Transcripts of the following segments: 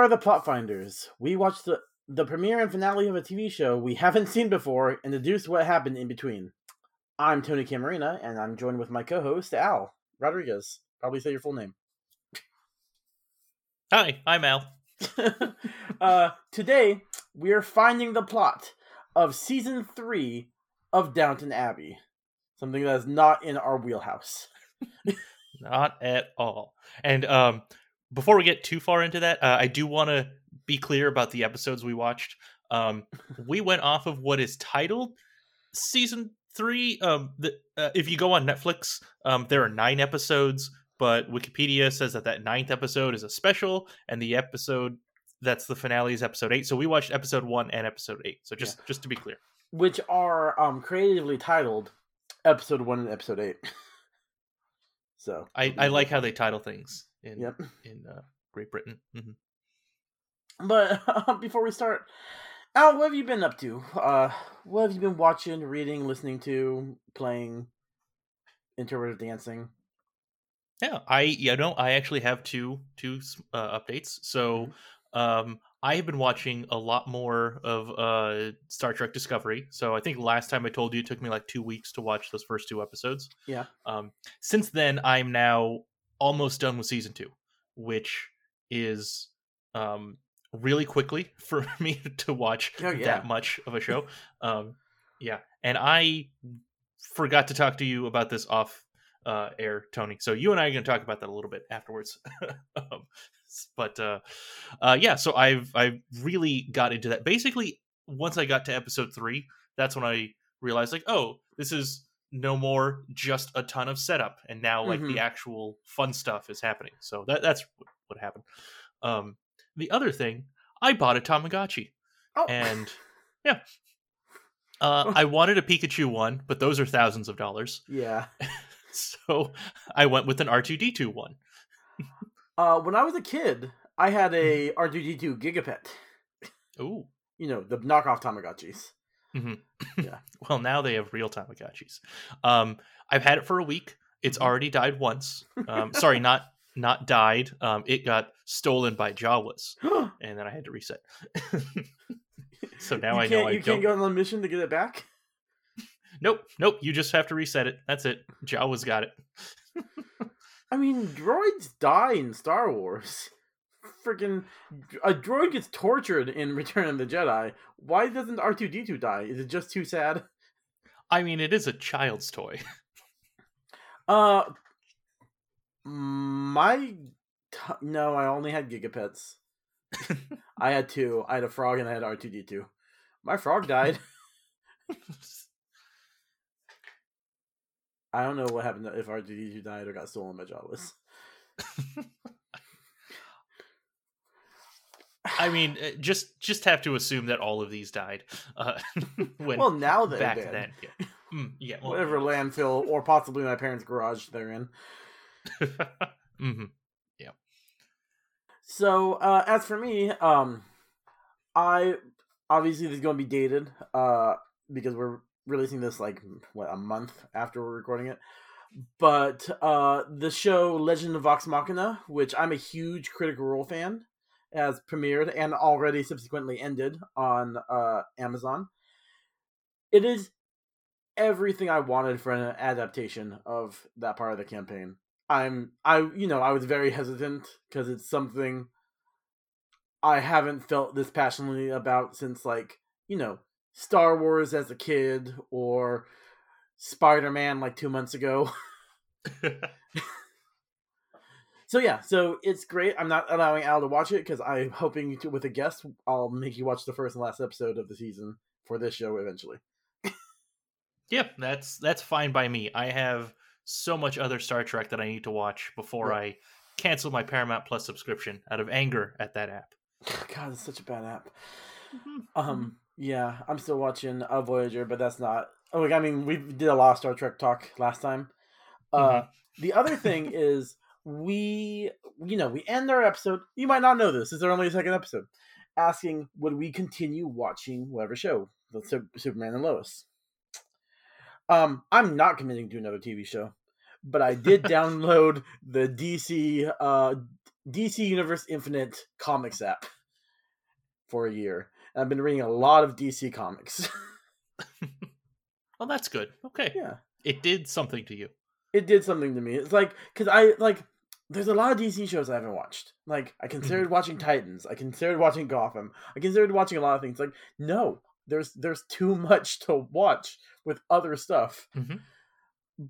from London. We are the Plot Finders. We watch the the premiere and finale of a TV show we haven't seen before and deduce what happened in between. I'm Tony Camarina, and I'm joined with my co-host Al Rodriguez. Probably say your full name. Hi, I'm Al. uh, today we are finding the plot of season three of Downton Abbey, something that is not in our wheelhouse. not at all. And um, before we get too far into that, uh, I do want to be clear about the episodes we watched. Um, we went off of what is titled season three. Um, the, uh, if you go on Netflix, um, there are nine episodes, but Wikipedia says that that ninth episode is a special, and the episode that's the finale is episode eight. So we watched episode one and episode eight. So just yeah. just to be clear, which are um creatively titled episode one and episode eight. so I I like how they title things in yep. in uh, Great Britain. Mm-hmm. But uh, before we start, Al, what have you been up to? Uh, what have you been watching, reading, listening to, playing, interpretive dancing? Yeah, I you know I actually have two two uh, updates. So, mm-hmm. um, I have been watching a lot more of uh Star Trek Discovery. So I think last time I told you it took me like two weeks to watch those first two episodes. Yeah. Um, since then I'm now almost done with season two, which is um, really quickly for me to watch oh, yeah. that much of a show. um, yeah, and I forgot to talk to you about this off uh, air, Tony. So you and I are going to talk about that a little bit afterwards. um, but uh, uh, yeah, so I've I really got into that. Basically, once I got to episode three, that's when I realized like, oh, this is no more just a ton of setup and now like mm-hmm. the actual fun stuff is happening. So that that's what happened. Um the other thing i bought a tamagotchi. Oh. and yeah. Uh i wanted a pikachu one but those are thousands of dollars. Yeah. So i went with an r2d2 one. Uh when i was a kid i had a mm-hmm. r2d2 gigapet. Ooh. you know the knockoff tamagotchis Mm-hmm. yeah. well, now they have real Tamagotchis. Um, I've had it for a week. It's mm-hmm. already died once. Um, sorry, not not died. Um, it got stolen by Jawas, and then I had to reset. so now you I know I you can't go on a mission to get it back. Nope, nope. You just have to reset it. That's it. Jawas got it. I mean, droids die in Star Wars freaking a droid gets tortured in Return of the Jedi. Why doesn't R two D two die? Is it just too sad? I mean, it is a child's toy. uh, my t- no, I only had Gigapets. I had two. I had a frog and I had R two D two. My frog died. I don't know what happened if R two D two died or got stolen by Jawas. I mean, uh, just just have to assume that all of these died. Uh, when well, now they back dead. then, yeah, mm, yeah well, whatever landfill or possibly my parents' garage they're in. mm-hmm. Yeah. So uh, as for me, um, I obviously this is going to be dated uh, because we're releasing this like what a month after we're recording it. But uh, the show Legend of Vox Machina, which I'm a huge Critical Role fan, has premiered and already subsequently ended on uh, Amazon. It is everything I wanted for an adaptation of that part of the campaign. I'm I you know I was very hesitant because it's something I haven't felt this passionately about since like you know Star Wars as a kid or Spider Man like two months ago. So yeah, so it's great. I'm not allowing Al to watch it because I'm hoping to, with a guest, I'll make you watch the first and last episode of the season for this show eventually. yep, that's that's fine by me. I have so much other Star Trek that I need to watch before I cancel my Paramount Plus subscription out of anger at that app. God, it's such a bad app. Mm-hmm. Um, yeah, I'm still watching a Voyager, but that's not. Oh, like, I mean, we did a lot of Star Trek talk last time. Uh, mm-hmm. the other thing is we you know we end our episode you might not know this is there only a second episode asking would we continue watching whatever show the superman and lois um i'm not committing to another tv show but i did download the dc uh DC Universe Infinite comics app for a year. And I've been reading a lot of DC comics. well, that's good. Okay. Yeah. It did something to you. It did something to me. It's like because I like there's a lot of DC shows I haven't watched. Like I considered mm-hmm. watching Titans. I considered watching Gotham. I considered watching a lot of things. Like no, there's there's too much to watch with other stuff. Mm-hmm.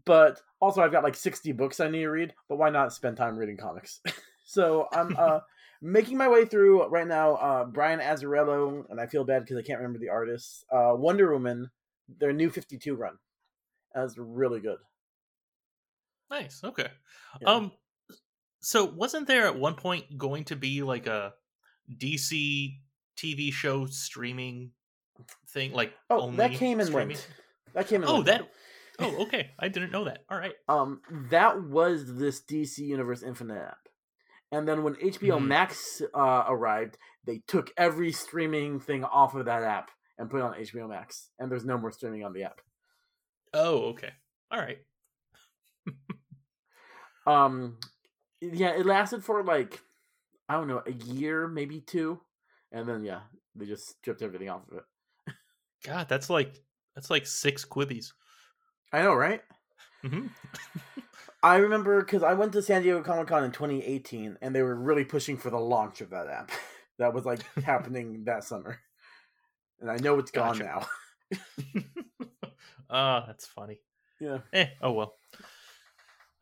But also, I've got like 60 books I need to read. But why not spend time reading comics? so I'm uh making my way through right now. Uh, Brian Azzarello, and I feel bad because I can't remember the artist. Uh, Wonder Woman, their new 52 run. That's really good. Nice. Okay. Yeah. Um. So wasn't there at one point going to be like a DC TV show streaming thing? Like oh, that came and streaming? went. That came. And oh, went. that. Oh, okay. I didn't know that. All right. Um, that was this DC Universe Infinite app. And then when HBO mm-hmm. Max uh, arrived, they took every streaming thing off of that app and put it on HBO Max. And there's no more streaming on the app. Oh, okay. All right. um, yeah, it lasted for like I don't know a year, maybe two, and then yeah, they just stripped everything off of it. God, that's like that's like six Quibis. I know, right? Mm-hmm. I remember because I went to San Diego Comic Con in 2018, and they were really pushing for the launch of that app. that was like happening that summer, and I know it's gone gotcha. now. oh, that's funny. Yeah. Eh. Oh well.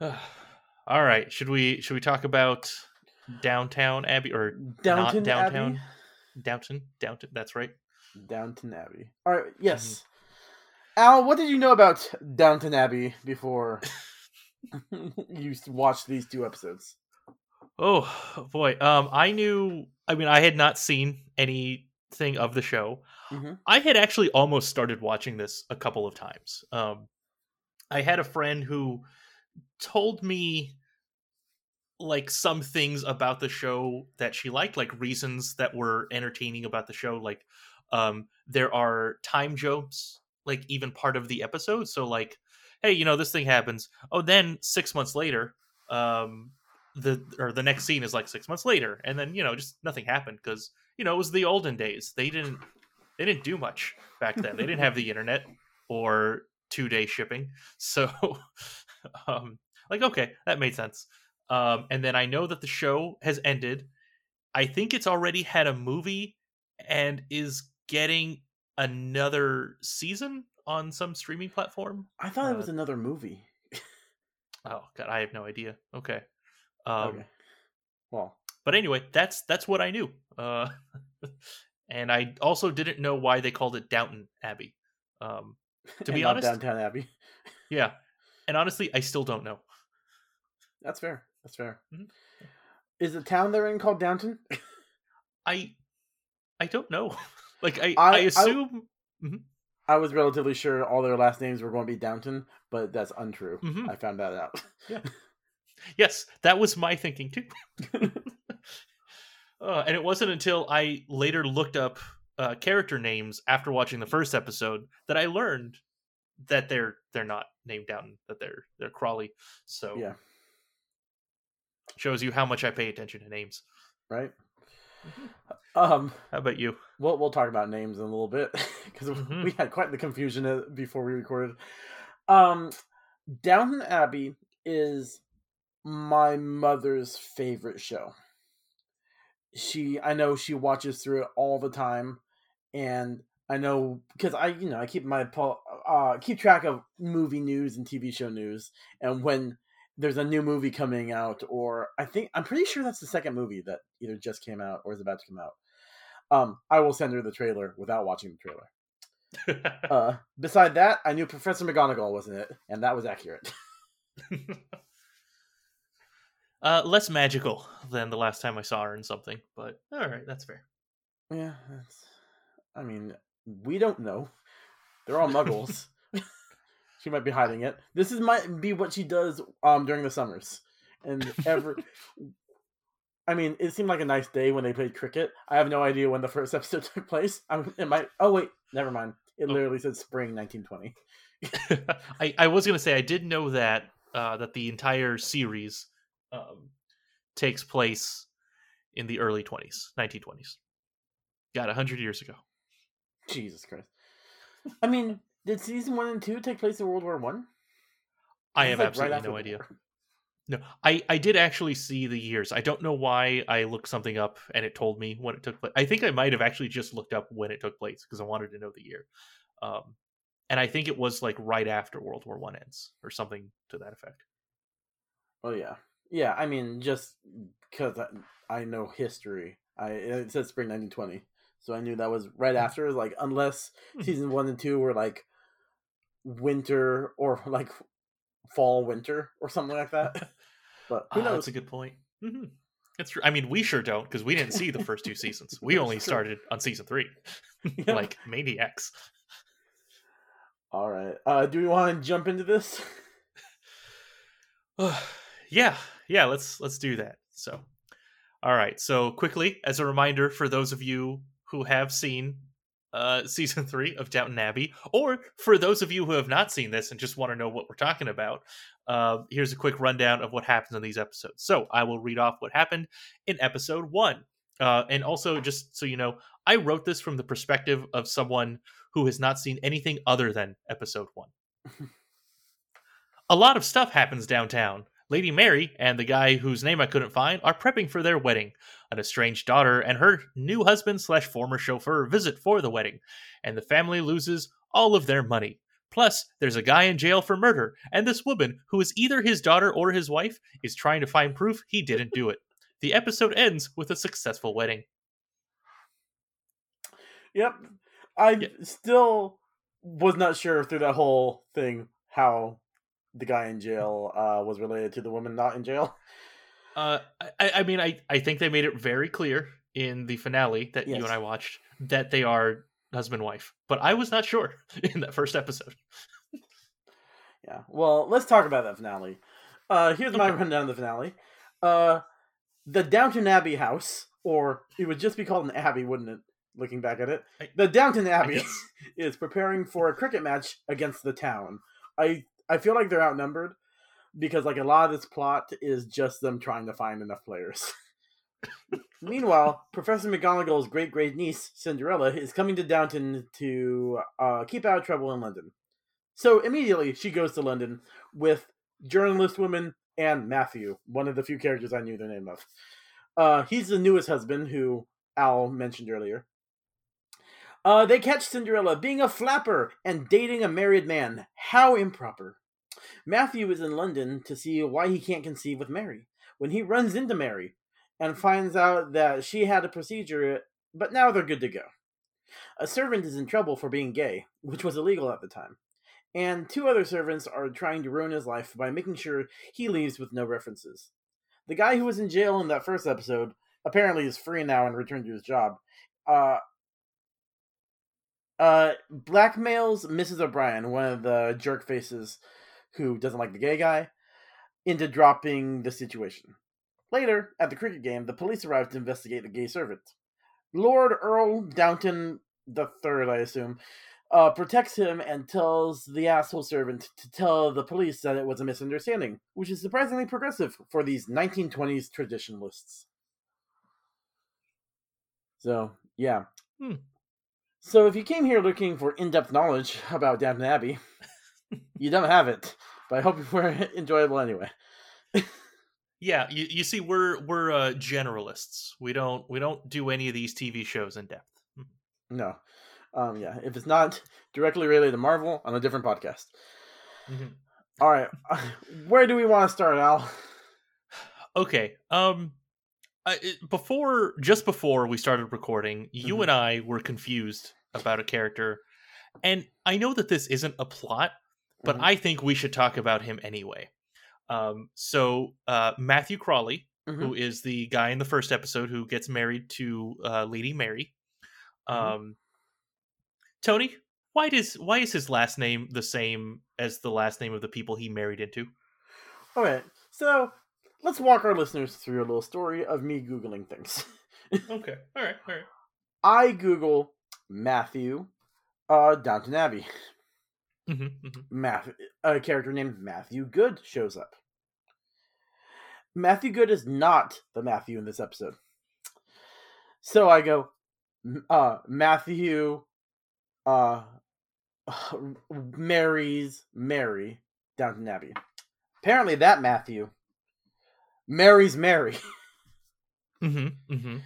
All right. Should we should we talk about downtown Abbey or Downton not downtown? Abbey? Downton. Downton. That's right. Downton Abbey. All right. Yes. Mm-hmm. Al, what did you know about Downton Abbey before you watched these two episodes? Oh boy. Um, I knew. I mean, I had not seen anything of the show. Mm-hmm. I had actually almost started watching this a couple of times. Um, I had a friend who told me like some things about the show that she liked, like reasons that were entertaining about the show. Like, um, there are time jumps, like even part of the episode. So, like, hey, you know, this thing happens. Oh, then six months later, um, the or the next scene is like six months later, and then you know, just nothing happened because you know it was the olden days. They didn't they didn't do much back then. they didn't have the internet or two day shipping. So, um, like, okay, that made sense. Um, and then I know that the show has ended. I think it's already had a movie and is getting another season on some streaming platform. I thought uh, it was another movie. oh god, I have no idea. Okay. Um, okay. Well, but anyway, that's that's what I knew. Uh, and I also didn't know why they called it Downton Abbey. Um, to be honest, Downtown Abbey. yeah, and honestly, I still don't know. That's fair. That's fair. Mm-hmm. Is the town they're in called Downton? I I don't know. like I I, I assume. I, mm-hmm. I, was relatively sure all their last names were going to be Downton, but that's untrue. Mm-hmm. I found that out. yeah. Yes, that was my thinking too. uh, and it wasn't until I later looked up uh, character names after watching the first episode that I learned that they're they're not named Downton, that they're they're Crawley. So yeah, shows you how much I pay attention to names. Right. Um, how about you? We'll we'll talk about names in a little bit because mm-hmm. we had quite the confusion uh, before we recorded. Um, Downton Abbey is my mother's favorite show. She, I know she watches through it all the time, and I know because I, you know, I keep my uh keep track of movie news and TV show news, and when there's a new movie coming out, or I think I'm pretty sure that's the second movie that either just came out or is about to come out. Um, I will send her the trailer without watching the trailer. uh, beside that, I knew Professor McGonagall wasn't it, and that was accurate. uh, less magical than the last time I saw her in something, but all right, that's fair. Yeah, that's. I mean, we don't know. They're all muggles. She might be hiding it. This is might be what she does um during the summers. And ever I mean, it seemed like a nice day when they played cricket. I have no idea when the first episode took place. I'm, it might. Oh wait, never mind. It oh. literally said spring 1920. I I was gonna say I did know that uh, that the entire series um, takes place in the early 20s, 1920s. Got a 100 years ago. Jesus Christ. I mean, did season 1 and 2 take place in World War 1? I, I have like absolutely right no idea. No, I I did actually see the years. I don't know why I looked something up and it told me when it took place. I think I might have actually just looked up when it took place because I wanted to know the year. Um, and I think it was like right after World War One ends or something to that effect. Oh yeah, yeah. I mean, just because I, I know history, I it said spring 1920, so I knew that was right hmm. after. Like unless hmm. season one and two were like winter or like fall winter or something like that. But who uh, knows? That's a good point. Mm-hmm. It's true. I mean, we sure don't because we didn't see the first two seasons. We only started on season three, yeah. like maniacs. All right. Uh, do we want to jump into this? yeah, yeah. Let's let's do that. So, all right. So quickly, as a reminder for those of you who have seen uh, season three of Downton Abbey, or for those of you who have not seen this and just want to know what we're talking about, uh, here's a quick rundown of what happens in these episodes. So I will read off what happened in episode one. Uh, and also, just so you know, I wrote this from the perspective of someone who has not seen anything other than episode one. a lot of stuff happens downtown. Lady Mary and the guy whose name I couldn't find are prepping for their wedding. An estranged daughter and her new husband slash former chauffeur visit for the wedding, and the family loses all of their money. Plus, there's a guy in jail for murder, and this woman, who is either his daughter or his wife, is trying to find proof he didn't do it. The episode ends with a successful wedding. Yep. I still was not sure through that whole thing how the guy in jail uh, was related to the woman not in jail. Uh, I, I mean, I, I think they made it very clear in the finale that yes. you and I watched that they are husband wife, but I was not sure in that first episode. yeah, well, let's talk about that finale. Uh, here's my rundown of the finale. Uh, the Downton Abbey house, or it would just be called an abbey, wouldn't it? Looking back at it, the Downton Abbey is preparing for a cricket match against the town. I I feel like they're outnumbered because like a lot of this plot is just them trying to find enough players. Meanwhile, Professor McGonagall's great great niece, Cinderella, is coming to Downton to uh, keep out of trouble in London. So immediately she goes to London with journalist woman and Matthew, one of the few characters I knew the name of. Uh, he's the newest husband who Al mentioned earlier. Uh, they catch Cinderella being a flapper and dating a married man. How improper. Matthew is in London to see why he can't conceive with Mary. When he runs into Mary, and finds out that she had a procedure, but now they're good to go. A servant is in trouble for being gay, which was illegal at the time, and two other servants are trying to ruin his life by making sure he leaves with no references. The guy who was in jail in that first episode apparently is free now and returned to his job. Uh, uh, blackmails Mrs. O'Brien, one of the jerk faces who doesn't like the gay guy, into dropping the situation. Later, at the cricket game, the police arrive to investigate the gay servant. Lord Earl Downton the Third, I assume, uh, protects him and tells the asshole servant to tell the police that it was a misunderstanding, which is surprisingly progressive for these 1920s traditionalists. So, yeah. Hmm. So, if you came here looking for in depth knowledge about Downton Abbey, you don't have it, but I hope it were enjoyable anyway. Yeah, you, you see, we're we're uh, generalists. We don't we don't do any of these TV shows in depth. Mm-hmm. No, um, yeah. If it's not directly related to Marvel, on a different podcast. Mm-hmm. All right, where do we want to start, Al? Okay. Um, I, before just before we started recording, you mm-hmm. and I were confused about a character, and I know that this isn't a plot, but mm-hmm. I think we should talk about him anyway. Um, so uh, Matthew Crawley, mm-hmm. who is the guy in the first episode who gets married to uh, Lady Mary. Mm-hmm. Um, mm-hmm. Tony, why does why is his last name the same as the last name of the people he married into? All right, so let's walk our listeners through a little story of me googling things. okay, all right, all right. I Google Matthew uh, Downton Abbey. Mm-hmm, mm-hmm. Matthew, a character named Matthew Goode shows up. Matthew Goode is not the Matthew in this episode. So I go, uh, Matthew, uh, marries Mary Downton Abbey. Apparently, that Matthew marries Mary. mm-hmm, mm-hmm.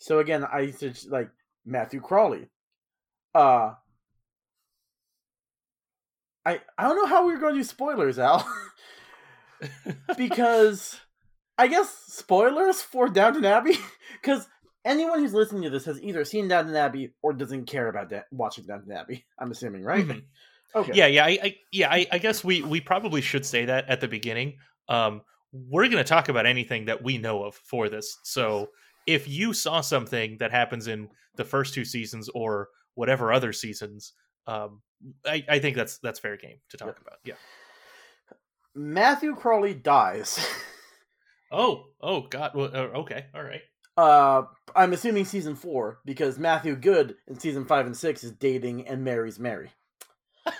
So again, I used to like Matthew Crawley. Uh, I I don't know how we are going to do spoilers, Al, because I guess spoilers for Downton Abbey because anyone who's listening to this has either seen Downton Abbey or doesn't care about da- watching Downton Abbey. I'm assuming, right? Mm-hmm. Okay. Yeah, yeah, I, I yeah, I, I, guess we we probably should say that at the beginning. Um, we're going to talk about anything that we know of for this. So if you saw something that happens in the first two seasons or whatever other seasons, um, I, I think that's that's fair game to talk about. Yeah. Matthew Crawley dies. oh, oh, God. Well, uh, okay, all right. Uh, I'm assuming season four because Matthew Goode in season five and six is dating and marries Mary.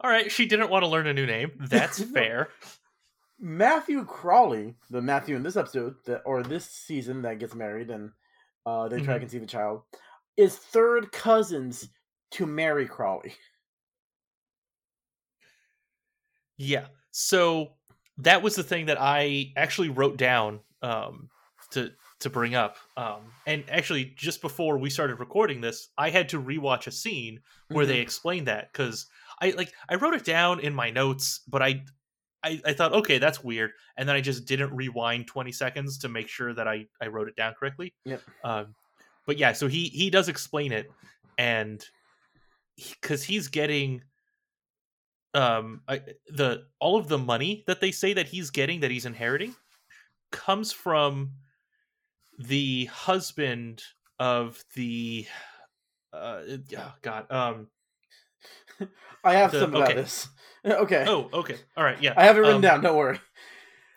All right, she didn't want to learn a new name. That's fair. Matthew Crawley, the Matthew in this episode, that or this season that gets married and uh, they try mm-hmm. to conceive a child, is third cousins to Mary Crawley. Yeah. So that was the thing that I actually wrote down um, to to bring up. Um, and actually, just before we started recording this, I had to rewatch a scene where mm-hmm. they explained that because I like I wrote it down in my notes, but I, I I thought okay that's weird, and then I just didn't rewind twenty seconds to make sure that I I wrote it down correctly. Yep. Um, but yeah, so he he does explain it, and because he, he's getting um I, the all of the money that they say that he's getting that he's inheriting comes from the husband of the uh oh god um I have the, some about okay. this. Okay. Oh, okay. All right. Yeah. I have it written um, down. Don't worry.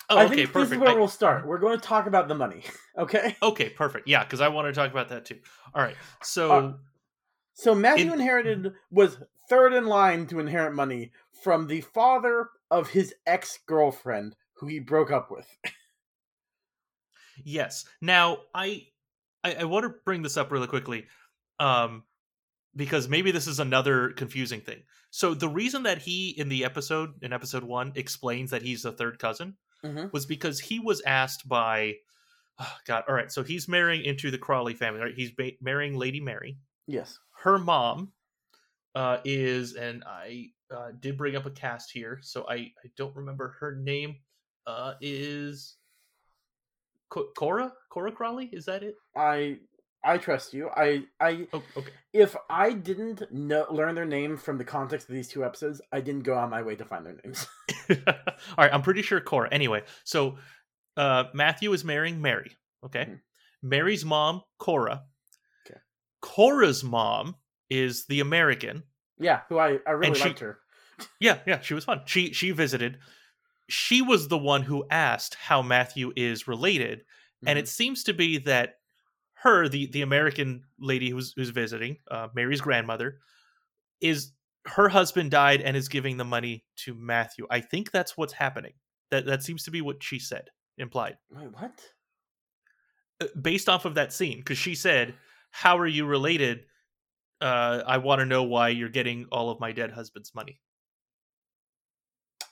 Oh, I okay. perfect. This is where I... we'll start. We're going to talk about the money. Okay. Okay. Perfect. Yeah, because I want to talk about that too. All right. So. Uh, so Matthew in... inherited was third in line to inherit money from the father of his ex girlfriend, who he broke up with. yes. Now I, I I want to bring this up really quickly. Um, because maybe this is another confusing thing. So the reason that he in the episode in episode 1 explains that he's the third cousin mm-hmm. was because he was asked by oh God, all right, so he's marrying into the Crawley family, right? He's ba- marrying Lady Mary. Yes. Her mom uh, is and I uh, did bring up a cast here, so I I don't remember her name uh, is Cora Cora Crawley, is that it? I I trust you. I I oh, okay. If I didn't know learn their name from the context of these two episodes, I didn't go on my way to find their names. All right, I'm pretty sure Cora. Anyway, so uh, Matthew is marrying Mary. Okay, mm-hmm. Mary's mom, Cora. Okay. Cora's mom is the American. Yeah, who I I really liked her. yeah, yeah, she was fun. She she visited. She was the one who asked how Matthew is related, mm-hmm. and it seems to be that her, the the American lady who's who's visiting, uh, Mary's grandmother, is her husband died and is giving the money to Matthew. I think that's what's happening. That that seems to be what she said, implied. Wait, what? Uh, based off of that scene, because she said, "How are you related?" Uh, I want to know why you're getting all of my dead husband's money.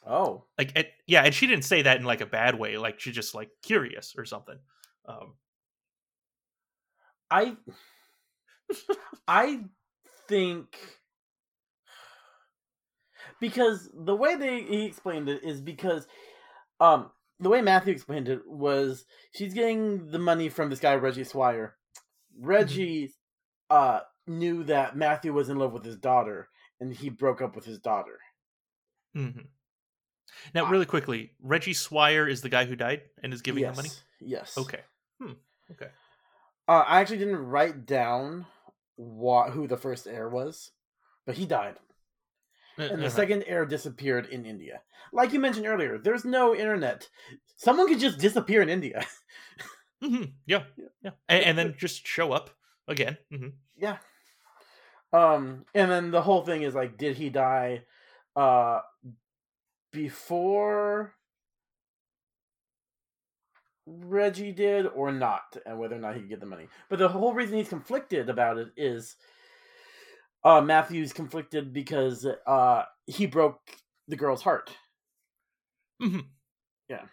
Oh, like it, yeah, and she didn't say that in like a bad way. Like she just like curious or something. Um, I I think because the way they he explained it is because um the way Matthew explained it was she's getting the money from this guy Reggie Swire. Reggie mm-hmm. uh knew that Matthew was in love with his daughter and he broke up with his daughter. Mm-hmm. Now, really quickly, Reggie Swire is the guy who died and is giving yes, the money. Yes. Okay. Hmm. Okay. Uh, I actually didn't write down what who the first heir was, but he died. Uh, and the uh-huh. second heir disappeared in India. Like you mentioned earlier, there's no internet. Someone could just disappear in India. mm-hmm. Yeah, yeah, and, and, then just show up again. Mm-hmm. Yeah. Um, and then the whole thing is like, did he die uh before Reggie did or not, and whether or not he could get the money. But the whole reason he's conflicted about it is uh, Matthew's conflicted because uh, he broke the girl's heart. Mm-hmm. Yeah,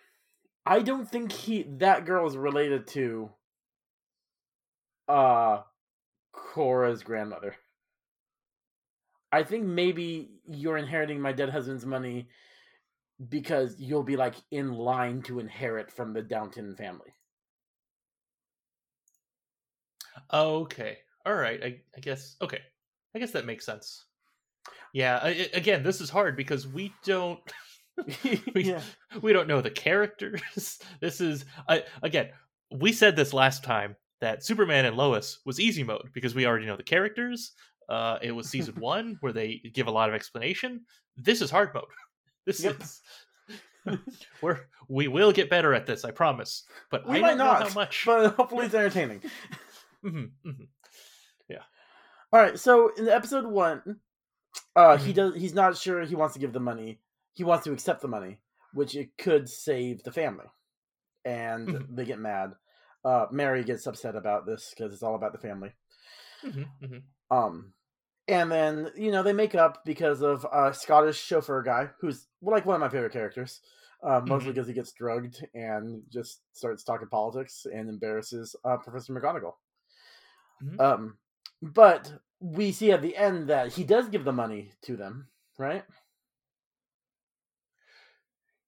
I don't think he that girl is related to uh Cora's grandmother. I think maybe you're inheriting my dead husband's money because you'll be like in line to inherit from the Downton family. Okay. All right. I, I guess. Okay. I guess that makes sense. Yeah. I, again, this is hard because we don't. we, yeah. we don't know the characters. this is I, again. We said this last time that Superman and Lois was easy mode because we already know the characters. Uh, it was season one where they give a lot of explanation. This is hard mode. This yep. is we're we will get better at this, I promise. But we I might not, how much. But hopefully, it's entertaining. mm-hmm, mm-hmm. Yeah. All right. So in episode one, uh, mm-hmm. he does. He's not sure he wants to give the money. He wants to accept the money, which it could save the family, and mm-hmm. they get mad. Uh, Mary gets upset about this because it's all about the family. Mm-hmm, mm-hmm. Um, and then you know they make up because of a Scottish chauffeur guy who's like one of my favorite characters, uh, mostly because mm-hmm. he gets drugged and just starts talking politics and embarrasses uh, Professor McGonagall. Mm-hmm. Um, but we see at the end that he does give the money to them, right?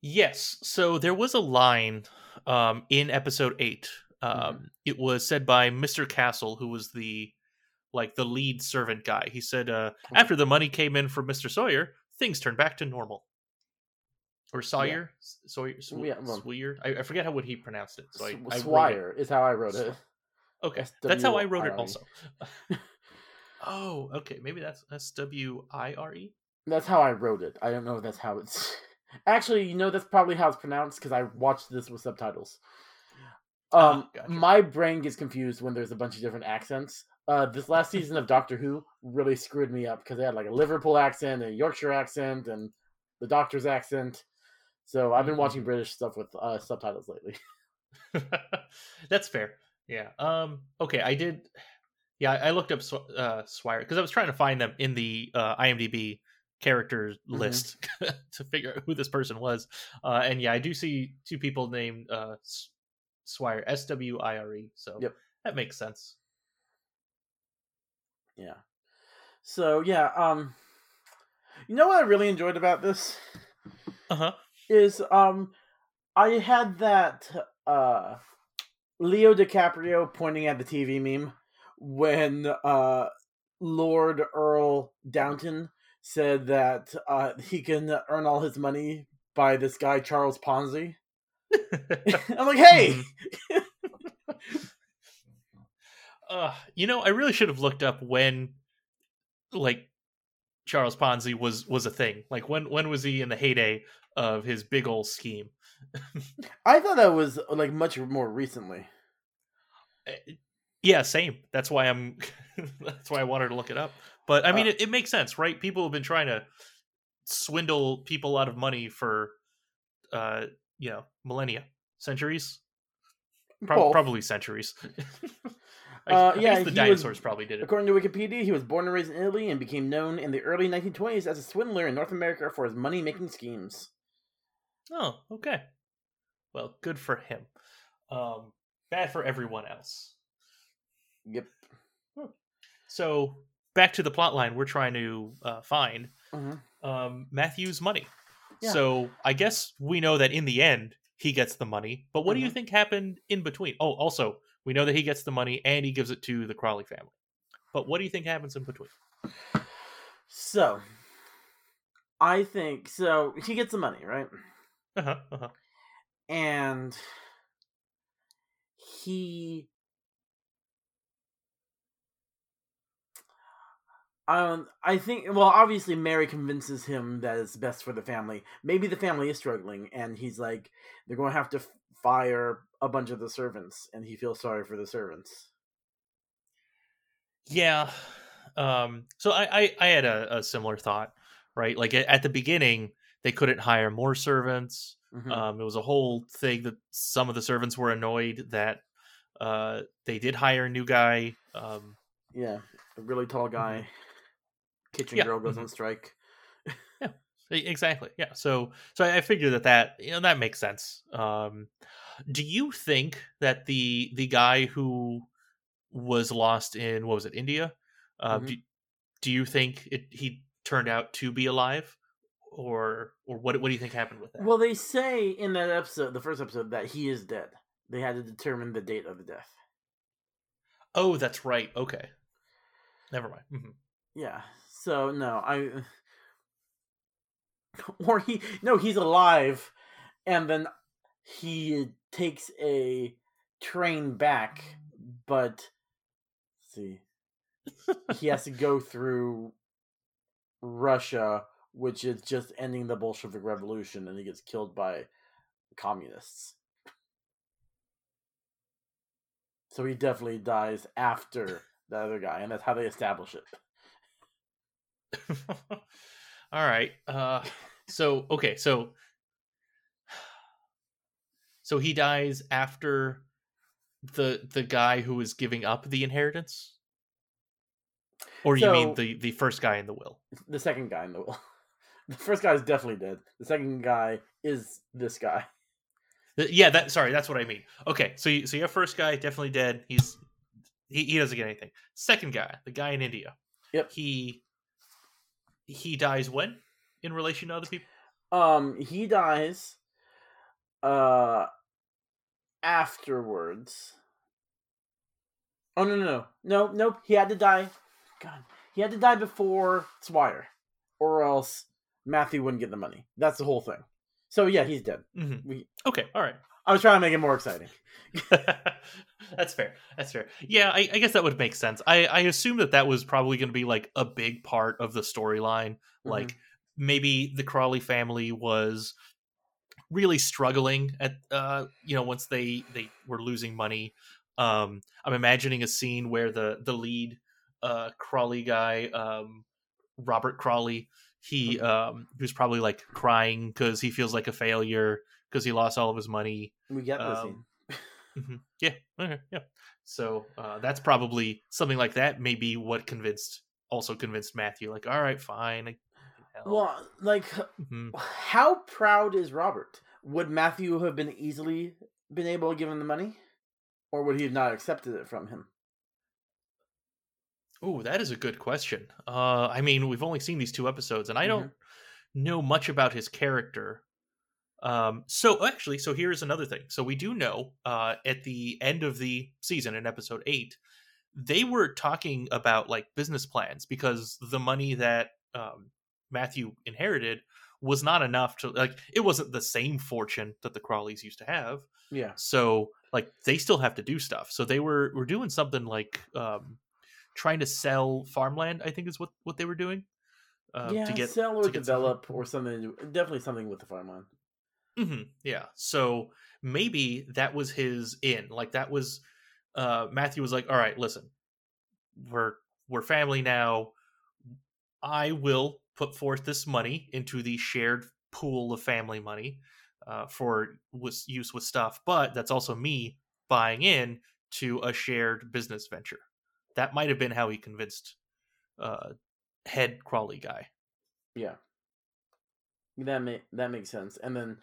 Yes. So there was a line um, in episode eight. Mm-hmm. Um, mm-hmm. It was said by Mr. Castle, who was the like the lead servant guy. He said, uh, after the money came in from Mr. Sawyer, things turned back to normal. Or Sawyer, yeah. Sawyer, Sw- yeah, well, Sawyer. I, I, forget how what he pronounced it. So I, I Swire is how I wrote it. Okay, that's how I wrote it also. oh, okay. Maybe that's S W I R E. That's how I wrote it. I don't know if that's how it's. Actually, you know, that's probably how it's pronounced because I watched this with subtitles. Ah, um, gotcha. my brain gets confused when there's a bunch of different accents. Uh, this last season of Doctor Who really screwed me up because they had like a Liverpool accent and a Yorkshire accent and the Doctor's accent. So I've been mm-hmm. watching British stuff with uh, subtitles lately. That's fair. Yeah. Um. Okay. I did. Yeah, I looked up uh, Swire because I was trying to find them in the uh, IMDb character mm-hmm. list to figure out who this person was. Uh, and yeah, I do see two people named uh, Swire, S W I R E. So yep. that makes sense. Yeah. So yeah, um you know what I really enjoyed about this? Uh-huh. Is um I had that uh Leo DiCaprio pointing at the TV meme when uh Lord Earl Downton said that uh he can earn all his money by this guy Charles Ponzi. I'm like, hey, mm-hmm. uh, you know, I really should have looked up when, like, Charles Ponzi was was a thing. Like, when when was he in the heyday of his big old scheme? I thought that was like much more recently. Eh, yeah, same. That's why I'm. that's why I wanted to look it up. But I mean, uh, it, it makes sense, right? People have been trying to swindle people out of money for, uh, you know, millennia, centuries, Pro- probably centuries. Uh, yeah, the dinosaurs was, probably did it. According to Wikipedia, he was born and raised in Italy and became known in the early 1920s as a swindler in North America for his money making schemes. Oh, okay. Well, good for him. Um, bad for everyone else. Yep. So back to the plot line we're trying to uh, find mm-hmm. um, Matthew's money. Yeah. So I guess we know that in the end he gets the money. But what mm-hmm. do you mm-hmm. think happened in between? Oh, also we know that he gets the money and he gives it to the Crawley family. But what do you think happens in between? So, I think so. He gets the money, right? Uh huh. Uh-huh. And he Um, I think. Well, obviously, Mary convinces him that it's best for the family. Maybe the family is struggling, and he's like, they're going to have to fire a bunch of the servants, and he feels sorry for the servants. Yeah. Um. So I I, I had a, a similar thought, right? Like at the beginning, they couldn't hire more servants. Mm-hmm. Um, it was a whole thing that some of the servants were annoyed that uh, they did hire a new guy. Um, yeah, a really tall mm-hmm. guy. Kitchen yeah. girl goes mm-hmm. on strike. Exactly. Yeah. So, so I figure that that you know that makes sense. Um, do you think that the the guy who was lost in what was it India? Uh, mm-hmm. do, do you think it he turned out to be alive? or or what what do you think happened with that? Well, they say in that episode, the first episode, that he is dead. They had to determine the date of the death. Oh, that's right. Okay, never mind. Mm-hmm. Yeah. So no, I or he no, he's alive, and then he takes a train back, but see, he has to go through Russia which is just ending the Bolshevik Revolution, and he gets killed by communists. So he definitely dies after the other guy, and that's how they establish it. All right. Uh, so okay, so so he dies after the the guy who is giving up the inheritance. Or you so, mean the the first guy in the will? The second guy in the will. The first guy is definitely dead. The second guy is this guy. Yeah, that sorry, that's what I mean. Okay, so you, so your first guy definitely dead. He's he, he doesn't get anything. Second guy, the guy in India. Yep. He he dies when in relation to other people? Um, he dies uh afterwards. Oh no no no no nope. He had to die. God, he had to die before Swire, or else Matthew wouldn't get the money. That's the whole thing. So yeah, he's dead. Mm-hmm. We, okay, all right. I was trying to make it more exciting. That's fair. That's fair. Yeah, I, I, guess that would make sense. I, I assume that that was probably going to be like a big part of the storyline. Mm-hmm. Like maybe the Crawley family was really struggling at uh you know once they they were losing money. Um, I'm imagining a scene where the the lead uh Crawley guy, um, Robert Crawley, he um he was probably like crying because he feels like a failure because he lost all of his money. We get um, mm-hmm. Yeah, okay, yeah. So uh, that's probably something like that. Maybe what convinced also convinced Matthew. Like, all right, fine. Well, like, mm-hmm. how proud is Robert? Would Matthew have been easily been able to give him the money, or would he have not accepted it from him? Oh, that is a good question. Uh, I mean, we've only seen these two episodes, and I don't mm-hmm. know much about his character. Um, so actually, so here's another thing. So we do know uh, at the end of the season in episode eight, they were talking about like business plans because the money that um, Matthew inherited was not enough to like it wasn't the same fortune that the Crawleys used to have. Yeah. So like they still have to do stuff. So they were were doing something like um trying to sell farmland. I think is what what they were doing. Uh, yeah, to get sell or develop something. or something. Definitely something with the farmland. Mm-hmm, yeah. So maybe that was his in. Like that was uh, Matthew was like, "All right, listen, we're we're family now. I will put forth this money into the shared pool of family money uh, for use with stuff, but that's also me buying in to a shared business venture that might have been how he convinced uh, head Crawley guy. Yeah, that may that makes sense. And then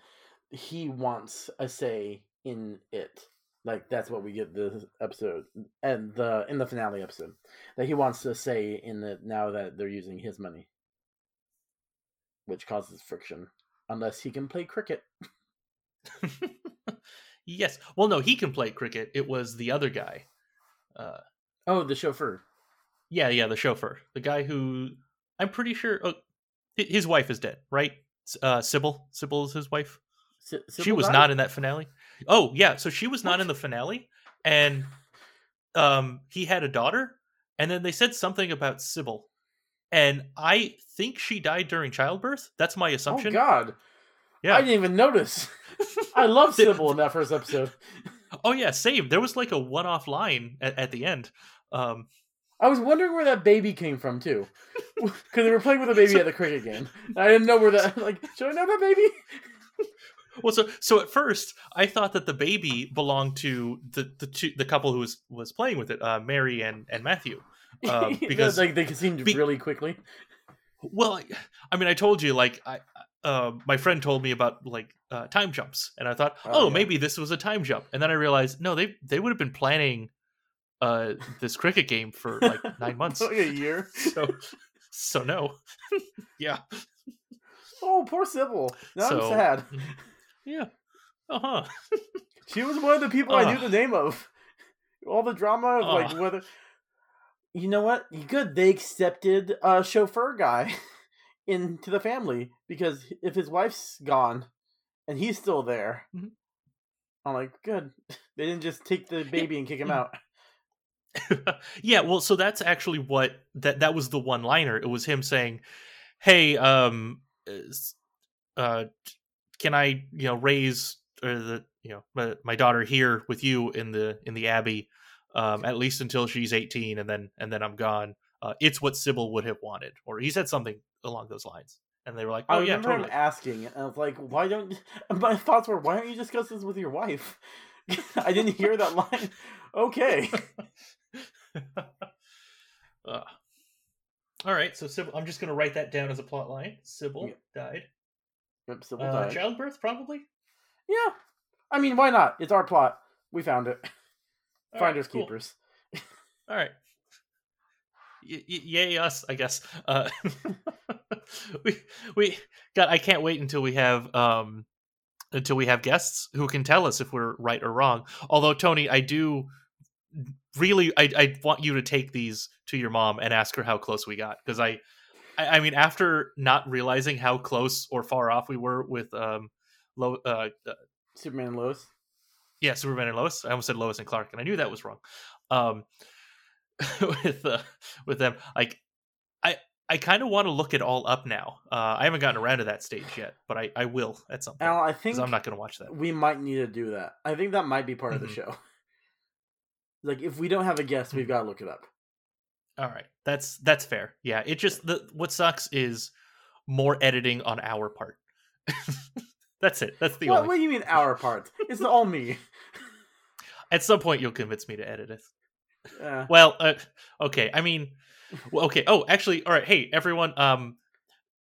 he wants a say in it. Like that's what we get this episode and the in the finale episode that he wants to say in it now that they're using his money, which causes friction unless he can play cricket. yes. Well, no, he can play cricket. It was the other guy. Uh, Oh, the chauffeur. Yeah, yeah, the chauffeur, the guy who I'm pretty sure oh, his wife is dead, right? Uh, Sybil, Sybil is his wife. S- she was died? not in that finale. Oh yeah, so she was what? not in the finale, and um, he had a daughter, and then they said something about Sybil, and I think she died during childbirth. That's my oh, assumption. Oh God, yeah, I didn't even notice. I love Sybil in that first episode. Oh yeah, same. There was like a one-off line at, at the end. Um, I was wondering where that baby came from too. because they were playing with a baby so, at the cricket game. I didn't know where that. Like, should I know that baby? Well, so so at first I thought that the baby belonged to the the two, the couple who was was playing with it, uh, Mary and and Matthew, uh, because like they seemed be, really quickly. Well, I mean, I told you like I. Uh, my friend told me about like uh, time jumps, and I thought, oh, oh yeah. maybe this was a time jump, and then I realized, no, they they would have been planning uh, this cricket game for like nine months, like a year. So, so no, yeah. Oh, poor Sybil. Now so, I'm sad. Mm-hmm. Yeah. Uh huh. she was one of the people uh, I knew the name of. All the drama of uh, like whether. You know what? Good. They accepted a chauffeur guy into the family because if his wife's gone and he's still there, mm-hmm. I'm like, good. They didn't just take the baby and kick him out. yeah, well, so that's actually what that that was the one liner. It was him saying, "Hey, um, uh, can I, you know, raise uh, the, you know, my, my, daughter here with you in the in the abbey, um, at least until she's 18, and then and then I'm gone. Uh, it's what Sybil would have wanted, or he said something along those lines." And they were like, "Oh I yeah, totally." Him asking, and I was like, "Why don't?" My thoughts were, "Why don't you discuss this with your wife?" I didn't hear that line. Okay. uh, all right, so Sybil, I'm just going to write that down as a plot line. Sybil yep. died. Yep, Sybil uh, died. Childbirth, probably. Yeah, I mean, why not? It's our plot. We found it. All Finders right, cool. keepers. All right. Y- y- yay us, I guess. Uh, we we got. I can't wait until we have um until we have guests who can tell us if we're right or wrong. Although Tony, I do really I, I want you to take these to your mom and ask her how close we got because I, I, I mean after not realizing how close or far off we were with um Lo, uh, uh, Superman and Lois yeah Superman and Lois I almost said Lois and Clark and I knew that was wrong um with uh, with them like I I kind of want to look it all up now. Uh, I haven't gotten around to that stage yet, but I, I will at some point. Al, I think I'm not going to watch that. We might need to do that. I think that might be part mm-hmm. of the mm-hmm. show. Like if we don't have a guest, we've hmm. got to look it up. All right, that's that's fair. Yeah, it just the what sucks is more editing on our part. that's it. That's the what, only. What do you mean our part? It's all me. At some point, you'll convince me to edit it. Yeah. Well, uh, okay. I mean, well, okay. Oh, actually, all right. Hey, everyone. Um,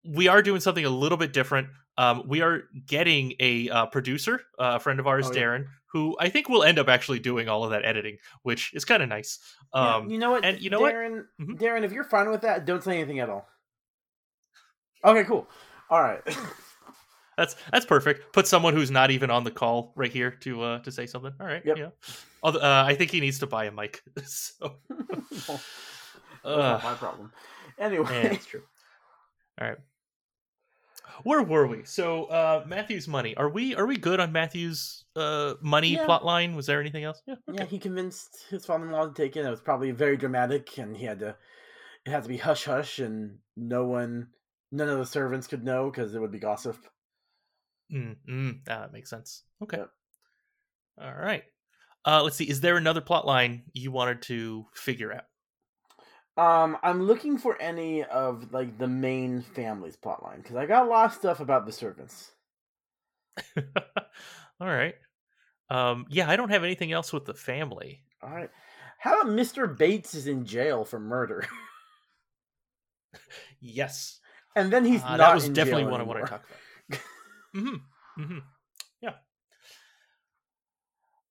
we are doing something a little bit different. Um, we are getting a uh, producer, uh, a friend of ours, oh, yeah. Darren, who I think will end up actually doing all of that editing, which is kind of nice. Um, yeah, you know what? And you know Darren, what? Mm-hmm. Darren, if you're fine with that, don't say anything at all. Okay, cool. All right. that's that's perfect. Put someone who's not even on the call right here to uh, to say something. All right. Yep. Yeah. Although, uh, I think he needs to buy a mic. so. uh, not my problem. Anyway, yeah, that's true. All right where were we? So uh Matthew's money. Are we are we good on Matthew's uh money yeah. plot line? Was there anything else? Yeah. Okay. Yeah, he convinced his father-in-law to take it. It was probably very dramatic, and he had to. It had to be hush hush, and no one, none of the servants could know because it would be gossip. Mm, mm, that makes sense. Okay. Yep. All right. Uh, let's see. Is there another plot line you wanted to figure out? Um, I'm looking for any of like the main family's plotline because I got a lot of stuff about the servants. All right. Um, yeah, I don't have anything else with the family. All right. How about Mr. Bates is in jail for murder? yes. And then he's uh, not. That was definitely one I want to talk about. mm-hmm. Mm-hmm. Yeah.